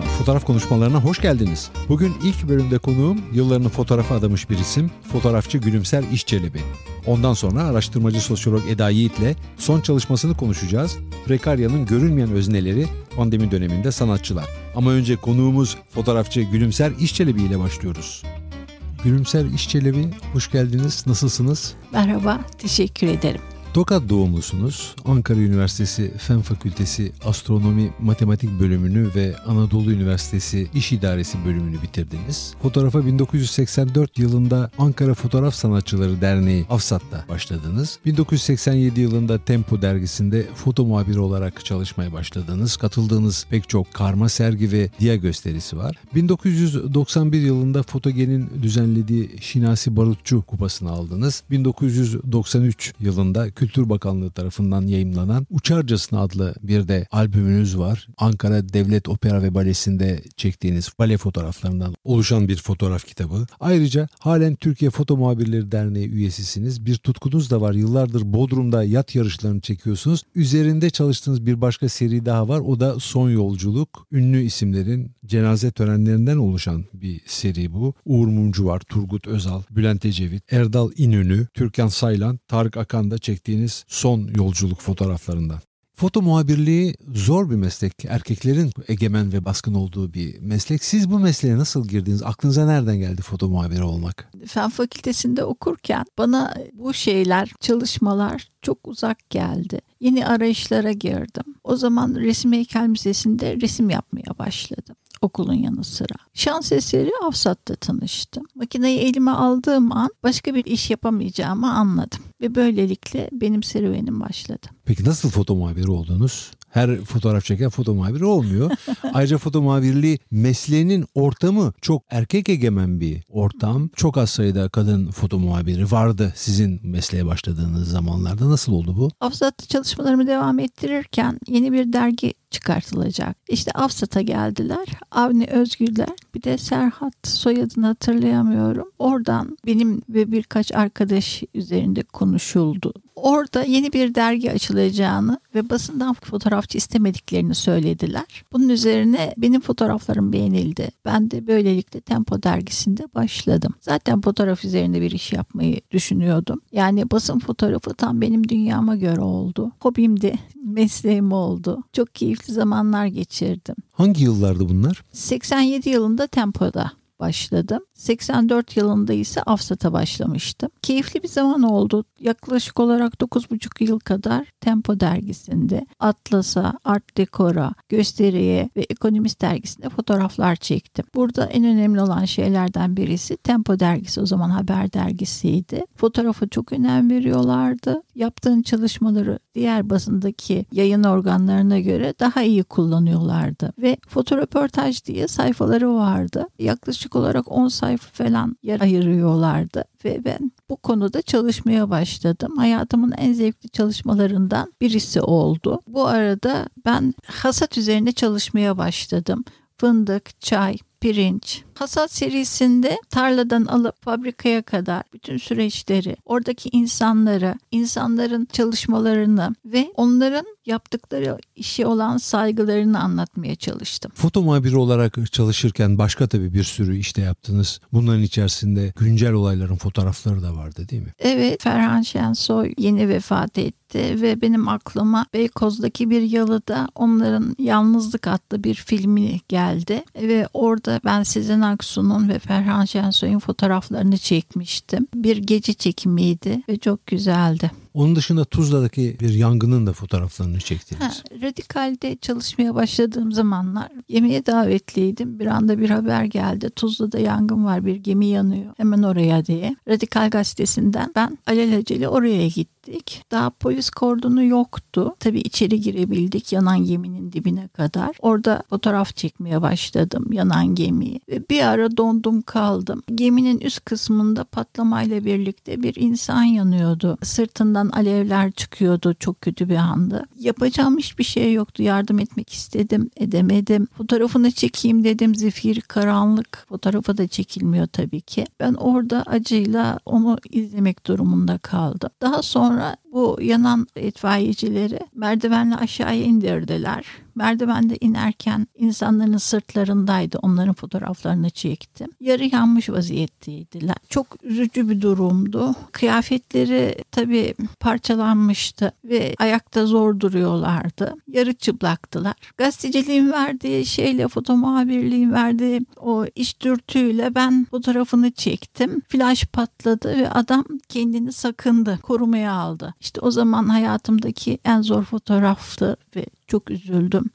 Merhaba, fotoğraf konuşmalarına hoş geldiniz. Bugün ilk bölümde konuğum yıllarını fotoğrafa adamış bir isim, fotoğrafçı Gülümser İşçelebi. Ondan sonra araştırmacı sosyolog Eda Yiğit'le son çalışmasını konuşacağız. Prekarya'nın görünmeyen özneleri pandemi döneminde sanatçılar. Ama önce konuğumuz fotoğrafçı Gülümser İşçelebi ile başlıyoruz. Gülümser İşçelebi, hoş geldiniz. Nasılsınız? Merhaba, teşekkür ederim. Tokat doğumlusunuz. Ankara Üniversitesi Fen Fakültesi Astronomi Matematik bölümünü ve Anadolu Üniversitesi İş İdaresi bölümünü bitirdiniz. Fotoğrafa 1984 yılında Ankara Fotoğraf Sanatçıları Derneği AFSAT'ta başladınız. 1987 yılında Tempo dergisinde foto muhabiri olarak çalışmaya başladınız. Katıldığınız pek çok karma sergi ve dia gösterisi var. 1991 yılında Fotogen'in düzenlediği Şinasi Barutçu kupasını aldınız. 1993 yılında Kültür Bakanlığı tarafından yayımlanan Uçarcasına adlı bir de albümünüz var. Ankara Devlet Opera ve Balesi'nde çektiğiniz bale fotoğraflarından oluşan bir fotoğraf kitabı. Ayrıca halen Türkiye Foto Muhabirleri Derneği üyesisiniz. Bir tutkunuz da var. Yıllardır Bodrum'da yat yarışlarını çekiyorsunuz. Üzerinde çalıştığınız bir başka seri daha var. O da Son Yolculuk. Ünlü isimlerin cenaze törenlerinden oluşan bir seri bu. Uğur Mumcu var, Turgut Özal, Bülent Ecevit, Erdal İnönü, Türkan Saylan, Tarık Akan da çektiğiniz son yolculuk fotoğraflarından. Foto muhabirliği zor bir meslek. Erkeklerin egemen ve baskın olduğu bir meslek. Siz bu mesleğe nasıl girdiniz? Aklınıza nereden geldi foto muhabiri olmak? Fen fakültesinde okurken bana bu şeyler, çalışmalar çok uzak geldi. Yeni arayışlara girdim. O zaman Resim Heykel Müzesi'nde resim yapmaya başladım okulun yanı sıra. Şans eseri Afsat'ta tanıştım. Makineyi elime aldığım an başka bir iş yapamayacağımı anladım. Ve böylelikle benim serüvenim başladı. Peki nasıl foto muhabiri oldunuz? her fotoğraf çeken foto muhabiri olmuyor. Ayrıca foto muhabirliği mesleğinin ortamı çok erkek egemen bir ortam. Çok az sayıda kadın foto muhabiri vardı sizin mesleğe başladığınız zamanlarda. Nasıl oldu bu? Afsat'ta çalışmalarımı devam ettirirken yeni bir dergi çıkartılacak. İşte Afsat'a geldiler. Avni Özgürler bir de Serhat soyadını hatırlayamıyorum. Oradan benim ve birkaç arkadaş üzerinde konuşuldu. Orada yeni bir dergi açılacağını ve basından fotoğrafçı istemediklerini söylediler. Bunun üzerine benim fotoğraflarım beğenildi. Ben de böylelikle Tempo dergisinde başladım. Zaten fotoğraf üzerinde bir iş yapmayı düşünüyordum. Yani basın fotoğrafı tam benim dünyama göre oldu. Hobimdi, mesleğim oldu. Çok keyifli zamanlar geçirdim. Hangi yıllardı bunlar? 87 yılında Tempo'da başladım. 84 yılında ise Afsat'a başlamıştım. Keyifli bir zaman oldu. Yaklaşık olarak 9,5 yıl kadar Tempo dergisinde, Atlas'a, Art Decor'a, Gösteri'ye ve Ekonomist dergisinde fotoğraflar çektim. Burada en önemli olan şeylerden birisi Tempo dergisi o zaman haber dergisiydi. Fotoğrafa çok önem veriyorlardı. Yaptığın çalışmaları diğer basındaki yayın organlarına göre daha iyi kullanıyorlardı. Ve fotoröportaj diye sayfaları vardı. Yaklaşık olarak 10 sayfa sayfa falan yer ayırıyorlardı ve ben bu konuda çalışmaya başladım. Hayatımın en zevkli çalışmalarından birisi oldu. Bu arada ben hasat üzerine çalışmaya başladım. Fındık, çay, pirinç. Hasat serisinde tarladan alıp fabrikaya kadar bütün süreçleri, oradaki insanları, insanların çalışmalarını ve onların yaptıkları işe olan saygılarını anlatmaya çalıştım. Foto muhabiri olarak çalışırken başka tabii bir sürü işte yaptınız. Bunların içerisinde güncel olayların fotoğrafları da vardı değil mi? Evet, Ferhan Şensoy yeni vefat etti ve benim aklıma Beykoz'daki bir yalıda onların Yalnızlık adlı bir filmi geldi ve orada ben Sezen Aksu'nun ve Ferhan Şensoy'un fotoğraflarını çekmiştim. Bir gece çekimiydi ve çok güzeldi. Onun dışında Tuzla'daki bir yangının da fotoğraflarını çektiniz. Ha, Radikal'de çalışmaya başladığım zamanlar yemeğe davetliydim. Bir anda bir haber geldi. Tuzla'da yangın var bir gemi yanıyor. Hemen oraya diye. Radikal gazetesinden ben alelacele oraya gittik. Daha polis kordonu yoktu. Tabii içeri girebildik yanan geminin dibine kadar. Orada fotoğraf çekmeye başladım yanan gemiyi. Ve bir ara dondum kaldım. Geminin üst kısmında patlamayla birlikte bir insan yanıyordu. Sırtından Ağzından alevler çıkıyordu. Çok kötü bir andı. Yapacağım hiçbir şey yoktu. Yardım etmek istedim. Edemedim. Fotoğrafını çekeyim dedim. Zifir, karanlık. Fotoğrafı da çekilmiyor tabii ki. Ben orada acıyla onu izlemek durumunda kaldım. Daha sonra bu yanan itfaiyecileri merdivenle aşağıya indirdiler. Merdivende inerken insanların sırtlarındaydı. Onların fotoğraflarını çektim. Yarı yanmış vaziyetteydiler. Çok üzücü bir durumdu. Kıyafetleri tabii parçalanmıştı ve ayakta zor duruyorlardı. Yarı çıplaktılar. Gazeteciliğin verdiği şeyle foto muhabirliğin verdiği o iş dürtüyle ben fotoğrafını çektim. Flash patladı ve adam kendini sakındı. Korumaya aldı. İşte o zaman hayatımdaki en zor fotoğraftı ve çok üzüldüm.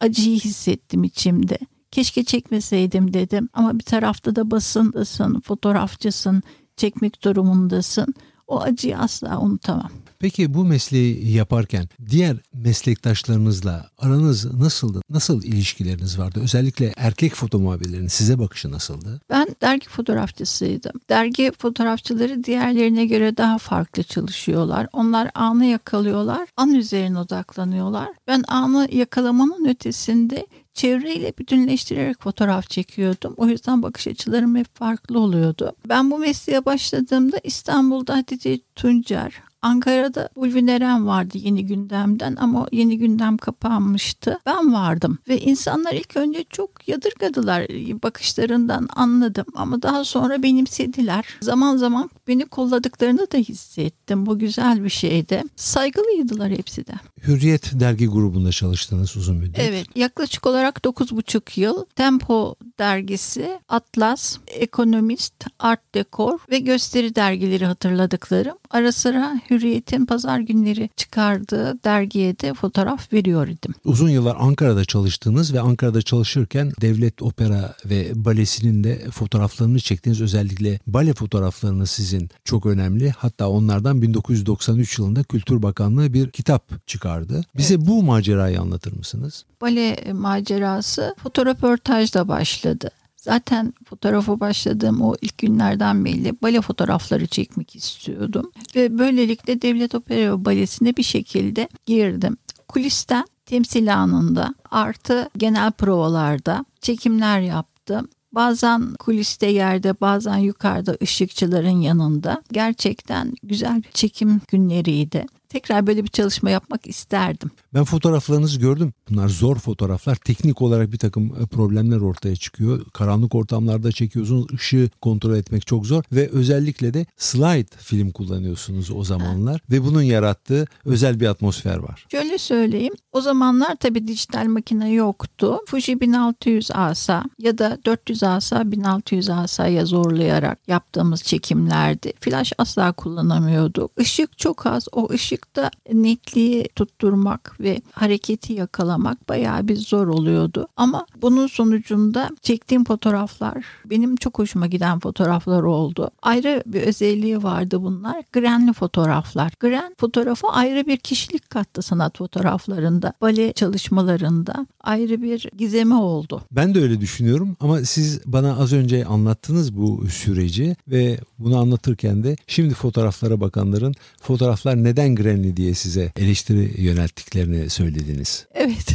Acıyı hissettim içimde. Keşke çekmeseydim dedim ama bir tarafta da basındasın, fotoğrafçısın, çekmek durumundasın. O acıyı asla unutamam. Peki bu mesleği yaparken diğer meslektaşlarınızla aranız nasıldı? Nasıl ilişkileriniz vardı? Özellikle erkek foto muhabirlerinin size bakışı nasıldı? Ben dergi fotoğrafçısıydım. Dergi fotoğrafçıları diğerlerine göre daha farklı çalışıyorlar. Onlar anı yakalıyorlar, an üzerine odaklanıyorlar. Ben anı yakalamanın ötesinde çevreyle bütünleştirerek fotoğraf çekiyordum. O yüzden bakış açılarım hep farklı oluyordu. Ben bu mesleğe başladığımda İstanbul'da Hatice Tuncer, Ankara'da Ulvi Eren vardı yeni gündemden ama yeni gündem kapanmıştı. Ben vardım ve insanlar ilk önce çok yadırgadılar bakışlarından anladım ama daha sonra benimsediler. Zaman zaman beni kolladıklarını da hissettim. Bu güzel bir şeydi. Saygılıydılar hepsi de. Hürriyet dergi grubunda çalıştınız uzun müddet. Evet yaklaşık olarak 9,5 yıl Tempo dergisi, Atlas, Ekonomist, Art Dekor ve gösteri dergileri hatırladıklarım. Ara sıra Hürriyet'in pazar günleri çıkardığı dergiye de fotoğraf veriyor idim. Uzun yıllar Ankara'da çalıştınız ve Ankara'da çalışırken devlet opera ve balesinin de fotoğraflarını çektiniz. Özellikle bale fotoğraflarını sizin çok önemli. Hatta onlardan 1993 yılında Kültür Bakanlığı bir kitap çıkardı. Bize evet. bu macerayı anlatır mısınız? Bale macerası fotoröportajla başladı. Zaten fotoğrafa başladığım o ilk günlerden belli bale fotoğrafları çekmek istiyordum. Ve böylelikle Devlet Opera Balesi'ne bir şekilde girdim. Kulisten temsil anında artı genel provalarda çekimler yaptım. Bazen kuliste yerde bazen yukarıda ışıkçıların yanında. Gerçekten güzel bir çekim günleriydi tekrar böyle bir çalışma yapmak isterdim. Ben fotoğraflarınızı gördüm. Bunlar zor fotoğraflar. Teknik olarak bir takım e, problemler ortaya çıkıyor. Karanlık ortamlarda çekiyorsunuz. Işığı kontrol etmek çok zor ve özellikle de slide film kullanıyorsunuz o zamanlar ha. ve bunun yarattığı özel bir atmosfer var. Şöyle söyleyeyim. O zamanlar tabii dijital makine yoktu. Fuji 1600 asa ya da 400 asa 1600 asaya zorlayarak yaptığımız çekimlerdi. Flash asla kullanamıyorduk. Işık çok az. O ışıkta netliği tutturmak ve hareketi yakalamak bayağı bir zor oluyordu. Ama bunun sonucunda çektiğim fotoğraflar benim çok hoşuma giden fotoğraflar oldu. Ayrı bir özelliği vardı bunlar. Grenli fotoğraflar. Gren fotoğrafı ayrı bir kişilik kattı sanat fotoğraflarında. Bale çalışmalarında ayrı bir gizemi oldu. Ben de öyle düşünüyorum ama siz bana az önce anlattınız bu süreci ve bunu anlatırken de şimdi fotoğraflara bakanların fotoğraflar neden Grenli diye size eleştiri yönelttiklerini söylediniz. Evet.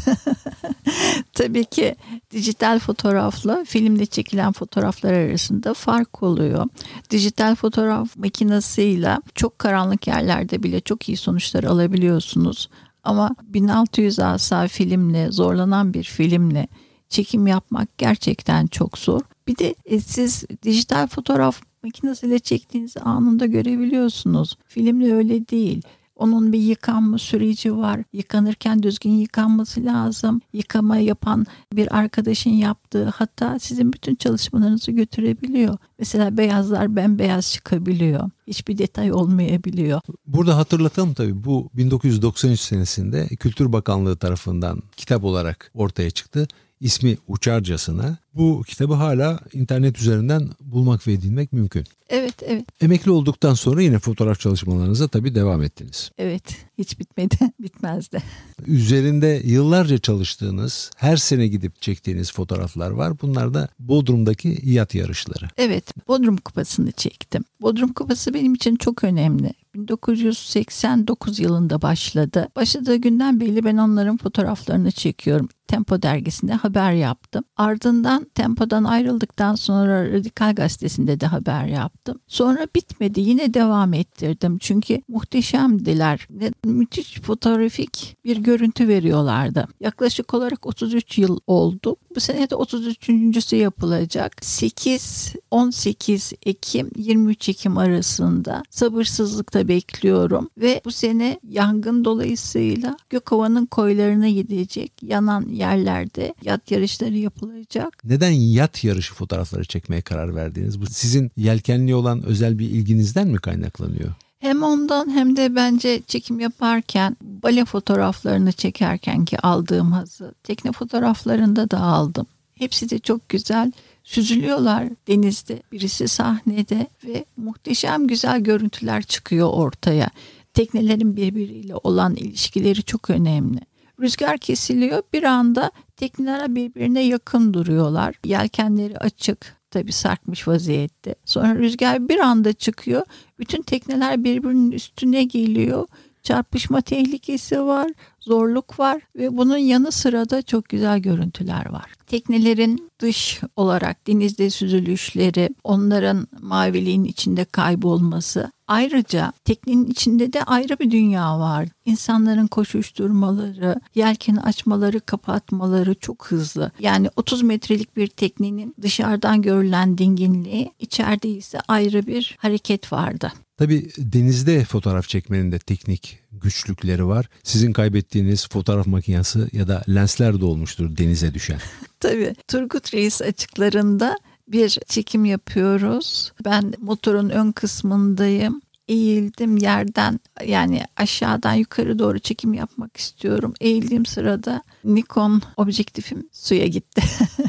Tabii ki dijital fotoğrafla filmde çekilen fotoğraflar arasında fark oluyor. Dijital fotoğraf makinesiyle çok karanlık yerlerde bile çok iyi sonuçlar alabiliyorsunuz. Ama 1600 asa filmle, zorlanan bir filmle çekim yapmak gerçekten çok zor. Bir de e, siz dijital fotoğraf makinesiyle çektiğiniz anında görebiliyorsunuz. Filmde öyle değil. Onun bir yıkanma süreci var. Yıkanırken düzgün yıkanması lazım. Yıkama yapan bir arkadaşın yaptığı hatta sizin bütün çalışmalarınızı götürebiliyor. Mesela beyazlar bembeyaz çıkabiliyor. Hiçbir detay olmayabiliyor. Burada hatırlatalım tabii bu 1993 senesinde Kültür Bakanlığı tarafından kitap olarak ortaya çıktı ismi uçarcasına. Bu kitabı hala internet üzerinden bulmak ve edinmek mümkün. Evet, evet. Emekli olduktan sonra yine fotoğraf çalışmalarınıza tabii devam ettiniz. Evet, hiç bitmedi, bitmez de. Üzerinde yıllarca çalıştığınız, her sene gidip çektiğiniz fotoğraflar var. Bunlar da Bodrum'daki yat yarışları. Evet, Bodrum Kupası'nı çektim. Bodrum Kupası benim için çok önemli. 1989 yılında başladı. Başladığı günden beri ben onların fotoğraflarını çekiyorum. Tempo dergisinde haber yaptım. Ardından Tempo'dan ayrıldıktan sonra Radikal Gazetesi'nde de haber yaptım. Sonra bitmedi yine devam ettirdim. Çünkü muhteşemdiler. Ve müthiş fotoğrafik bir görüntü veriyorlardı. Yaklaşık olarak 33 yıl oldu. Bu sene de 33.sü yapılacak. 8-18 Ekim 23 Ekim arasında sabırsızlıkla bekliyorum ve bu sene yangın dolayısıyla Gökova'nın koylarına gidecek yanan yerlerde yat yarışları yapılacak. Neden yat yarışı fotoğrafları çekmeye karar verdiniz? Bu sizin yelkenli olan özel bir ilginizden mi kaynaklanıyor? Hem ondan hem de bence çekim yaparken bale fotoğraflarını çekerken ki aldığım hazı tekne fotoğraflarında da aldım. Hepsi de çok güzel süzülüyorlar denizde. Birisi sahnede ve muhteşem güzel görüntüler çıkıyor ortaya. Teknelerin birbiriyle olan ilişkileri çok önemli. Rüzgar kesiliyor bir anda tekneler birbirine yakın duruyorlar. Yelkenleri açık tabi sarkmış vaziyette. Sonra rüzgar bir anda çıkıyor. Bütün tekneler birbirinin üstüne geliyor. Çarpışma tehlikesi var, zorluk var ve bunun yanı sıra da çok güzel görüntüler var. Teknelerin dış olarak denizde süzülüşleri, onların maviliğin içinde kaybolması. Ayrıca teknenin içinde de ayrı bir dünya var. İnsanların koşuşturmaları, yelkeni açmaları, kapatmaları çok hızlı. Yani 30 metrelik bir teknenin dışarıdan görülen dinginliği, içeride ise ayrı bir hareket vardı. Tabii denizde fotoğraf çekmenin de teknik güçlükleri var. Sizin kaybettiğiniz fotoğraf makinesi ya da lensler de olmuştur denize düşen. Tabii Turgut Reis açıklarında bir çekim yapıyoruz. Ben motorun ön kısmındayım. Eğildim yerden yani aşağıdan yukarı doğru çekim yapmak istiyorum. Eğildiğim sırada Nikon objektifim suya gitti.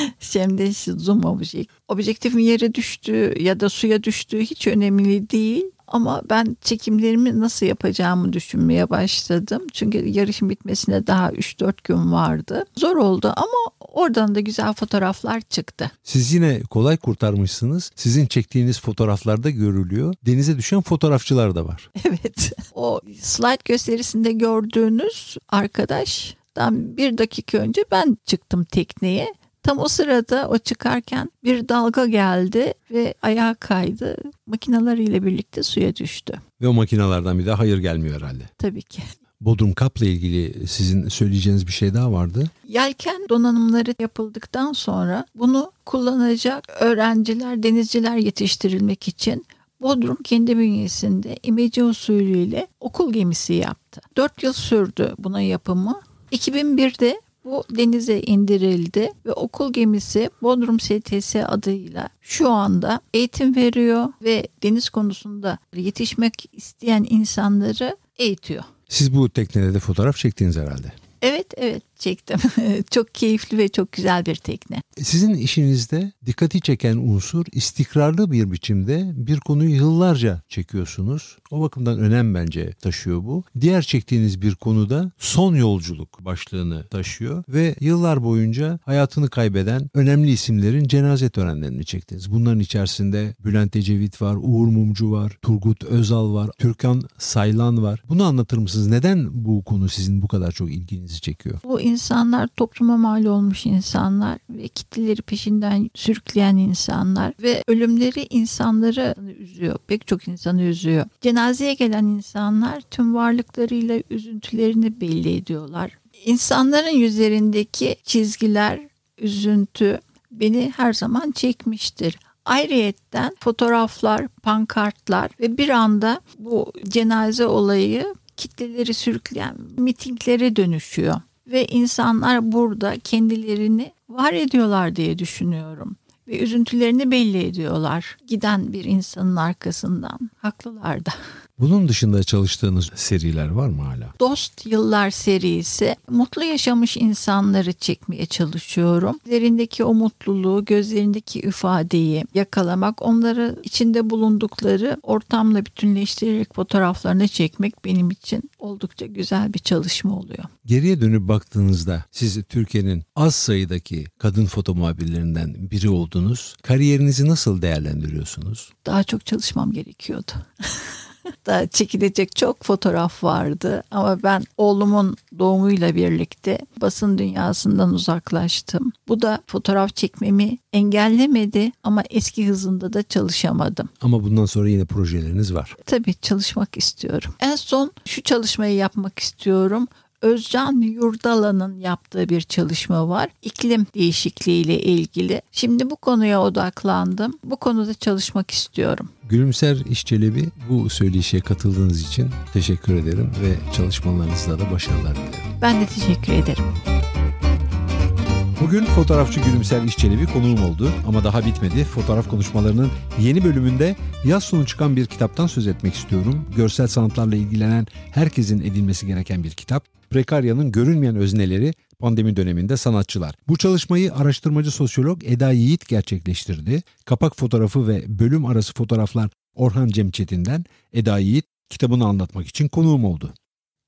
Şimdi zoom objektif. Objektifin yere düştüğü ya da suya düştüğü hiç önemli değil. Ama ben çekimlerimi nasıl yapacağımı düşünmeye başladım. Çünkü yarışın bitmesine daha 3-4 gün vardı. Zor oldu ama oradan da güzel fotoğraflar çıktı. Siz yine kolay kurtarmışsınız. Sizin çektiğiniz fotoğraflarda görülüyor. Denize düşen fotoğrafçılar da var. Evet. O slide gösterisinde gördüğünüz arkadaştan bir dakika önce ben çıktım tekneye. Tam o sırada o çıkarken bir dalga geldi ve ayağa kaydı. Makinalarıyla birlikte suya düştü. Ve o makinalardan bir daha hayır gelmiyor herhalde. Tabii ki. Bodrum Kap'la ilgili sizin söyleyeceğiniz bir şey daha vardı. Yelken donanımları yapıldıktan sonra bunu kullanacak öğrenciler, denizciler yetiştirilmek için Bodrum kendi bünyesinde imece usulüyle okul gemisi yaptı. Dört yıl sürdü bunun yapımı. 2001'de bu denize indirildi ve okul gemisi Bodrum STS adıyla şu anda eğitim veriyor ve deniz konusunda yetişmek isteyen insanları eğitiyor. Siz bu teknede de fotoğraf çektiniz herhalde. Evet evet çektim. çok keyifli ve çok güzel bir tekne. Sizin işinizde dikkati çeken unsur istikrarlı bir biçimde bir konuyu yıllarca çekiyorsunuz. O bakımdan önem bence taşıyor bu. Diğer çektiğiniz bir konuda son yolculuk başlığını taşıyor ve yıllar boyunca hayatını kaybeden önemli isimlerin cenaze törenlerini çektiniz. Bunların içerisinde Bülent Ecevit var, Uğur Mumcu var, Turgut Özal var, Türkan Saylan var. Bunu anlatır mısınız? Neden bu konu sizin bu kadar çok ilginizi çekiyor? Bu insanlar topluma mal olmuş insanlar ve kitleleri peşinden sürükleyen insanlar ve ölümleri insanları üzüyor. Pek çok insanı üzüyor. Cenazeye gelen insanlar tüm varlıklarıyla üzüntülerini belli ediyorlar. İnsanların yüzlerindeki çizgiler, üzüntü beni her zaman çekmiştir. Ayrıyetten fotoğraflar, pankartlar ve bir anda bu cenaze olayı kitleleri sürükleyen mitinglere dönüşüyor ve insanlar burada kendilerini var ediyorlar diye düşünüyorum ve üzüntülerini belli ediyorlar giden bir insanın arkasından. Haklılar da. Bunun dışında çalıştığınız seriler var mı hala? Dost Yıllar serisi mutlu yaşamış insanları çekmeye çalışıyorum. Gözlerindeki o mutluluğu, gözlerindeki ifadeyi yakalamak, onları içinde bulundukları ortamla bütünleştirerek fotoğraflarını çekmek benim için oldukça güzel bir çalışma oluyor. Geriye dönüp baktığınızda siz Türkiye'nin az sayıdaki kadın foto muhabirlerinden biri oldunuz. Kariyerinizi nasıl değerlendiriyorsunuz? Daha çok çalışmam gerekiyordu. da çekilecek çok fotoğraf vardı ama ben oğlumun doğumuyla birlikte basın dünyasından uzaklaştım. Bu da fotoğraf çekmemi engellemedi ama eski hızında da çalışamadım. Ama bundan sonra yine projeleriniz var. Tabii çalışmak istiyorum. En son şu çalışmayı yapmak istiyorum. Özcan Yurdalan'ın yaptığı bir çalışma var. İklim değişikliği ile ilgili. Şimdi bu konuya odaklandım. Bu konuda çalışmak istiyorum. Gülümser İşçelebi bu söyleşiye katıldığınız için teşekkür ederim ve çalışmalarınızda da başarılar dilerim. Ben de teşekkür ederim. Bugün fotoğrafçı Gülümser İşçelebi konuğum oldu ama daha bitmedi. Fotoğraf konuşmalarının yeni bölümünde yaz sonu çıkan bir kitaptan söz etmek istiyorum. Görsel sanatlarla ilgilenen herkesin edilmesi gereken bir kitap. Prekarya'nın görünmeyen özneleri pandemi döneminde sanatçılar. Bu çalışmayı araştırmacı sosyolog Eda Yiğit gerçekleştirdi. Kapak fotoğrafı ve bölüm arası fotoğraflar Orhan Cem Çetin'den Eda Yiğit kitabını anlatmak için konuğum oldu.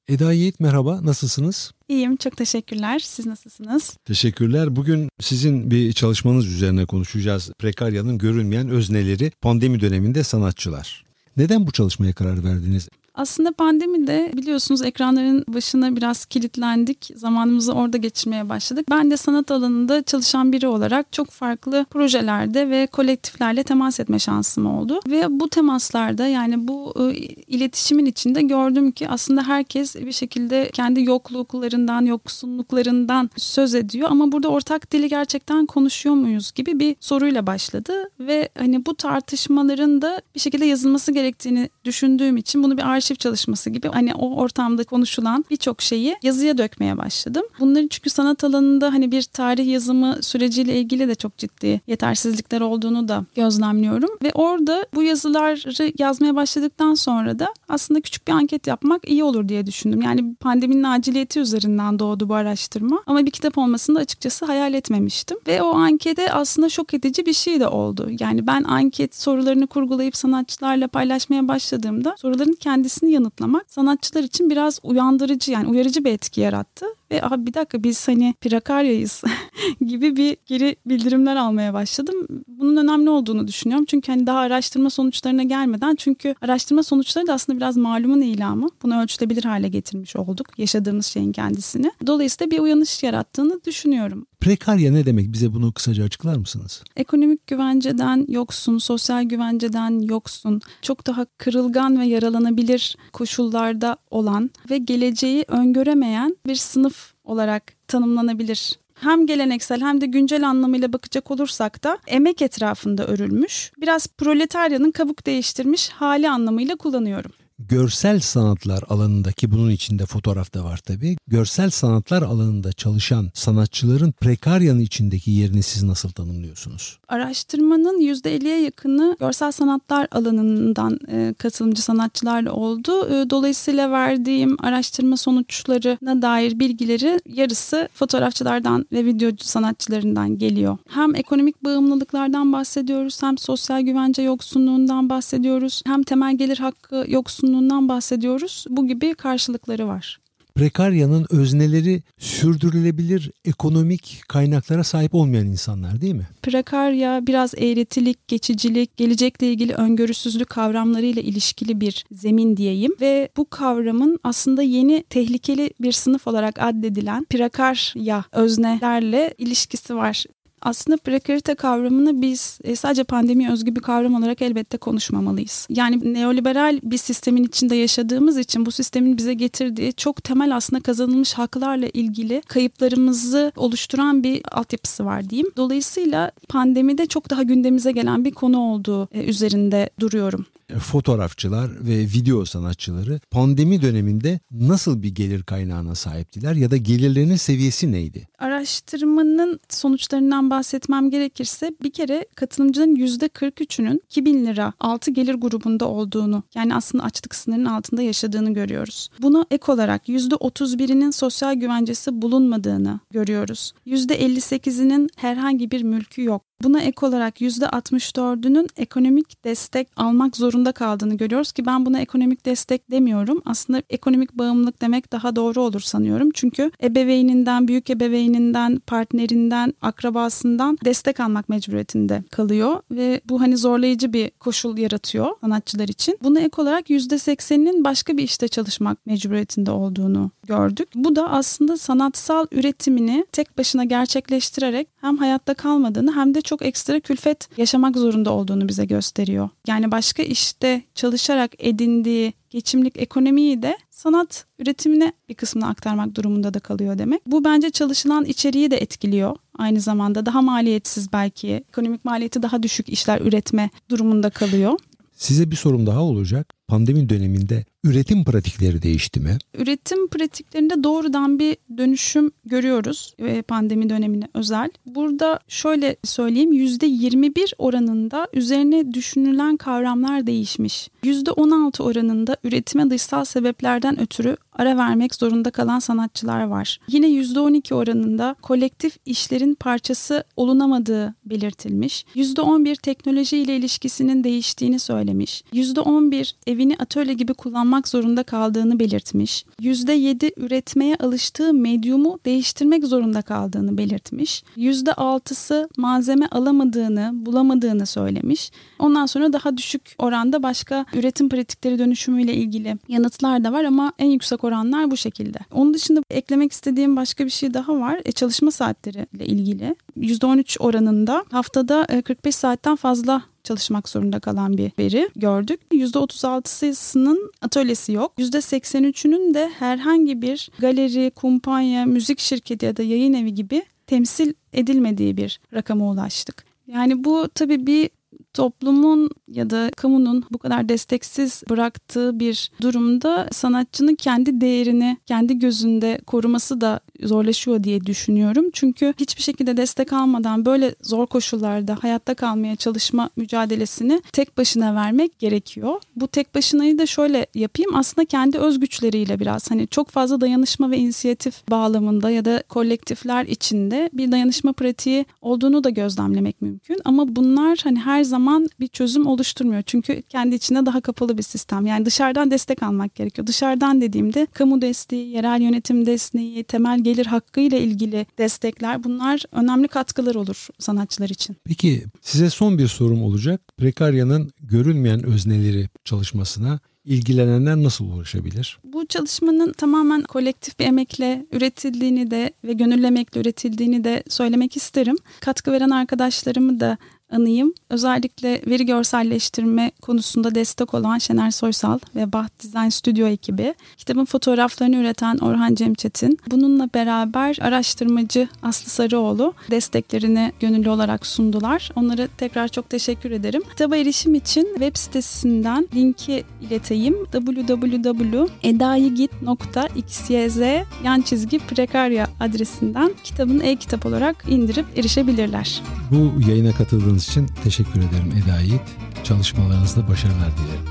Eda Yiğit merhaba, nasılsınız? İyiyim, çok teşekkürler. Siz nasılsınız? Teşekkürler. Bugün sizin bir çalışmanız üzerine konuşacağız. Prekarya'nın görünmeyen özneleri pandemi döneminde sanatçılar. Neden bu çalışmaya karar verdiniz? Aslında pandemide biliyorsunuz ekranların başına biraz kilitlendik. Zamanımızı orada geçirmeye başladık. Ben de sanat alanında çalışan biri olarak çok farklı projelerde ve kolektiflerle temas etme şansım oldu. Ve bu temaslarda yani bu e, iletişimin içinde gördüm ki aslında herkes bir şekilde kendi yokluklarından, yoksunluklarından söz ediyor. Ama burada ortak dili gerçekten konuşuyor muyuz gibi bir soruyla başladı. Ve hani bu tartışmaların da bir şekilde yazılması gerektiğini düşündüğüm için bunu bir arşiv çalışması gibi hani o ortamda konuşulan birçok şeyi yazıya dökmeye başladım. Bunların çünkü sanat alanında hani bir tarih yazımı süreciyle ilgili de çok ciddi yetersizlikler olduğunu da gözlemliyorum ve orada bu yazıları yazmaya başladıktan sonra da aslında küçük bir anket yapmak iyi olur diye düşündüm. Yani pandeminin aciliyeti üzerinden doğdu bu araştırma ama bir kitap olmasını da açıkçası hayal etmemiştim ve o ankete aslında şok edici bir şey de oldu. Yani ben anket sorularını kurgulayıp sanatçılarla paylaşmaya başladığımda soruların kendisi kendisini yanıtlamak sanatçılar için biraz uyandırıcı yani uyarıcı bir etki yarattı. Ve abi bir dakika biz hani prakaryayız gibi bir geri bildirimler almaya başladım. Bunun önemli olduğunu düşünüyorum. Çünkü hani daha araştırma sonuçlarına gelmeden çünkü araştırma sonuçları da aslında biraz malumun ilamı. Bunu ölçülebilir hale getirmiş olduk yaşadığımız şeyin kendisini. Dolayısıyla bir uyanış yarattığını düşünüyorum. Prekarya ne demek? Bize bunu kısaca açıklar mısınız? Ekonomik güvenceden yoksun, sosyal güvenceden yoksun, çok daha kırılgan ve yaralanabilir koşullarda olan ve geleceği öngöremeyen bir sınıf olarak tanımlanabilir hem geleneksel hem de güncel anlamıyla bakacak olursak da emek etrafında örülmüş, biraz proletaryanın kabuk değiştirmiş hali anlamıyla kullanıyorum görsel sanatlar alanındaki bunun içinde fotoğraf da var tabii. Görsel sanatlar alanında çalışan sanatçıların prekaryanın içindeki yerini siz nasıl tanımlıyorsunuz? Araştırmanın %50'ye yakını görsel sanatlar alanından e, katılımcı sanatçılarla oldu. E, dolayısıyla verdiğim araştırma sonuçlarına dair bilgileri yarısı fotoğrafçılardan ve videocu sanatçılarından geliyor. Hem ekonomik bağımlılıklardan bahsediyoruz hem sosyal güvence yoksunluğundan bahsediyoruz hem temel gelir hakkı yoksunluğundan yoğunluğundan bahsediyoruz. Bu gibi karşılıkları var. Prekaryanın özneleri sürdürülebilir ekonomik kaynaklara sahip olmayan insanlar değil mi? Prekarya biraz eğretilik, geçicilik, gelecekle ilgili öngörüsüzlük kavramlarıyla ilişkili bir zemin diyeyim ve bu kavramın aslında yeni tehlikeli bir sınıf olarak addedilen prekarya öznelerle ilişkisi var aslında prekarite kavramını biz e, sadece pandemi özgü bir kavram olarak elbette konuşmamalıyız. Yani neoliberal bir sistemin içinde yaşadığımız için bu sistemin bize getirdiği çok temel aslında kazanılmış haklarla ilgili kayıplarımızı oluşturan bir altyapısı var diyeyim. Dolayısıyla pandemide çok daha gündemimize gelen bir konu olduğu e, üzerinde duruyorum fotoğrafçılar ve video sanatçıları pandemi döneminde nasıl bir gelir kaynağına sahiptiler ya da gelirlerinin seviyesi neydi? Araştırmanın sonuçlarından bahsetmem gerekirse bir kere katılımcının %43'ünün 2000 lira altı gelir grubunda olduğunu yani aslında açlık sınırının altında yaşadığını görüyoruz. Bunu ek olarak %31'inin sosyal güvencesi bulunmadığını görüyoruz. %58'inin herhangi bir mülkü yok. Buna ek olarak %64'ünün ekonomik destek almak zorunda kaldığını görüyoruz ki ben buna ekonomik destek demiyorum. Aslında ekonomik bağımlılık demek daha doğru olur sanıyorum. Çünkü ebeveyninden, büyük ebeveyninden, partnerinden, akrabasından destek almak mecburiyetinde kalıyor ve bu hani zorlayıcı bir koşul yaratıyor sanatçılar için. Buna ek olarak %80'inin başka bir işte çalışmak mecburiyetinde olduğunu gördük. Bu da aslında sanatsal üretimini tek başına gerçekleştirerek hem hayatta kalmadığını hem de çok ekstra külfet yaşamak zorunda olduğunu bize gösteriyor. Yani başka işte çalışarak edindiği geçimlik ekonomiyi de sanat üretimine bir kısmını aktarmak durumunda da kalıyor demek. Bu bence çalışılan içeriği de etkiliyor. Aynı zamanda daha maliyetsiz belki, ekonomik maliyeti daha düşük işler üretme durumunda kalıyor. Size bir sorum daha olacak. Pandemi döneminde üretim pratikleri değişti mi? Üretim pratiklerinde doğrudan bir dönüşüm görüyoruz ve pandemi dönemine özel. Burada şöyle söyleyeyim %21 oranında üzerine düşünülen kavramlar değişmiş. %16 oranında üretime dışsal sebeplerden ötürü ara vermek zorunda kalan sanatçılar var. Yine %12 oranında kolektif işlerin parçası olunamadığı belirtilmiş. %11 teknoloji ile ilişkisinin değiştiğini söylemiş. %11 evini atölye gibi kullanmak zorunda kaldığını belirtmiş. %7 üretmeye alıştığı medyumu değiştirmek zorunda kaldığını belirtmiş. %6'sı malzeme alamadığını, bulamadığını söylemiş. Ondan sonra daha düşük oranda başka üretim pratikleri dönüşümüyle ilgili yanıtlar da var ama en yüksek oranlar bu şekilde. Onun dışında eklemek istediğim başka bir şey daha var. E, çalışma saatleri ile ilgili. %13 oranında haftada 45 saatten fazla çalışmak zorunda kalan bir veri gördük. %36'sının atölyesi yok. %83'ünün de herhangi bir galeri, kumpanya, müzik şirketi ya da yayın evi gibi temsil edilmediği bir rakama ulaştık. Yani bu tabii bir toplumun ya da kamunun bu kadar desteksiz bıraktığı bir durumda sanatçının kendi değerini kendi gözünde koruması da zorlaşıyor diye düşünüyorum. Çünkü hiçbir şekilde destek almadan böyle zor koşullarda hayatta kalmaya çalışma mücadelesini tek başına vermek gerekiyor. Bu tek başınayı da şöyle yapayım. Aslında kendi özgüçleriyle biraz hani çok fazla dayanışma ve inisiyatif bağlamında ya da kolektifler içinde bir dayanışma pratiği olduğunu da gözlemlemek mümkün. Ama bunlar hani her zaman bir çözüm oluşturmuyor. Çünkü kendi içinde daha kapalı bir sistem. Yani dışarıdan destek almak gerekiyor. Dışarıdan dediğimde kamu desteği, yerel yönetim desteği, temel gelir hakkı ile ilgili destekler bunlar önemli katkılar olur sanatçılar için. Peki size son bir sorum olacak. Prekarya'nın görünmeyen özneleri çalışmasına ilgilenenler nasıl ulaşabilir? Bu çalışmanın tamamen kolektif bir emekle üretildiğini de ve gönüllü emekle üretildiğini de söylemek isterim. Katkı veren arkadaşlarımı da anayım. Özellikle veri görselleştirme konusunda destek olan Şener Soysal ve Baht Design Studio ekibi. Kitabın fotoğraflarını üreten Orhan Cemçetin. Bununla beraber araştırmacı Aslı Sarıoğlu desteklerini gönüllü olarak sundular. Onlara tekrar çok teşekkür ederim. Kitaba erişim için web sitesinden linki ileteyim. www.edayigit.xyz yan çizgi prekarya adresinden kitabın e-kitap olarak indirip erişebilirler. Bu yayına katıldığınız için teşekkür ederim Eda Yiğit. Çalışmalarınızda başarılar dilerim.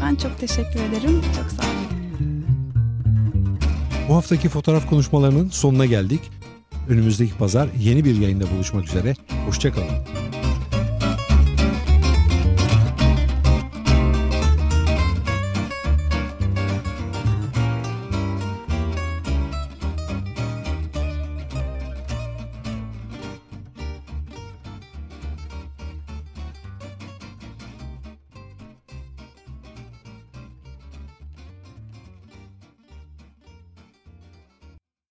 Ben çok teşekkür ederim. Çok sağ olun. Bu haftaki fotoğraf konuşmalarının sonuna geldik. Önümüzdeki pazar yeni bir yayında buluşmak üzere. Hoşçakalın.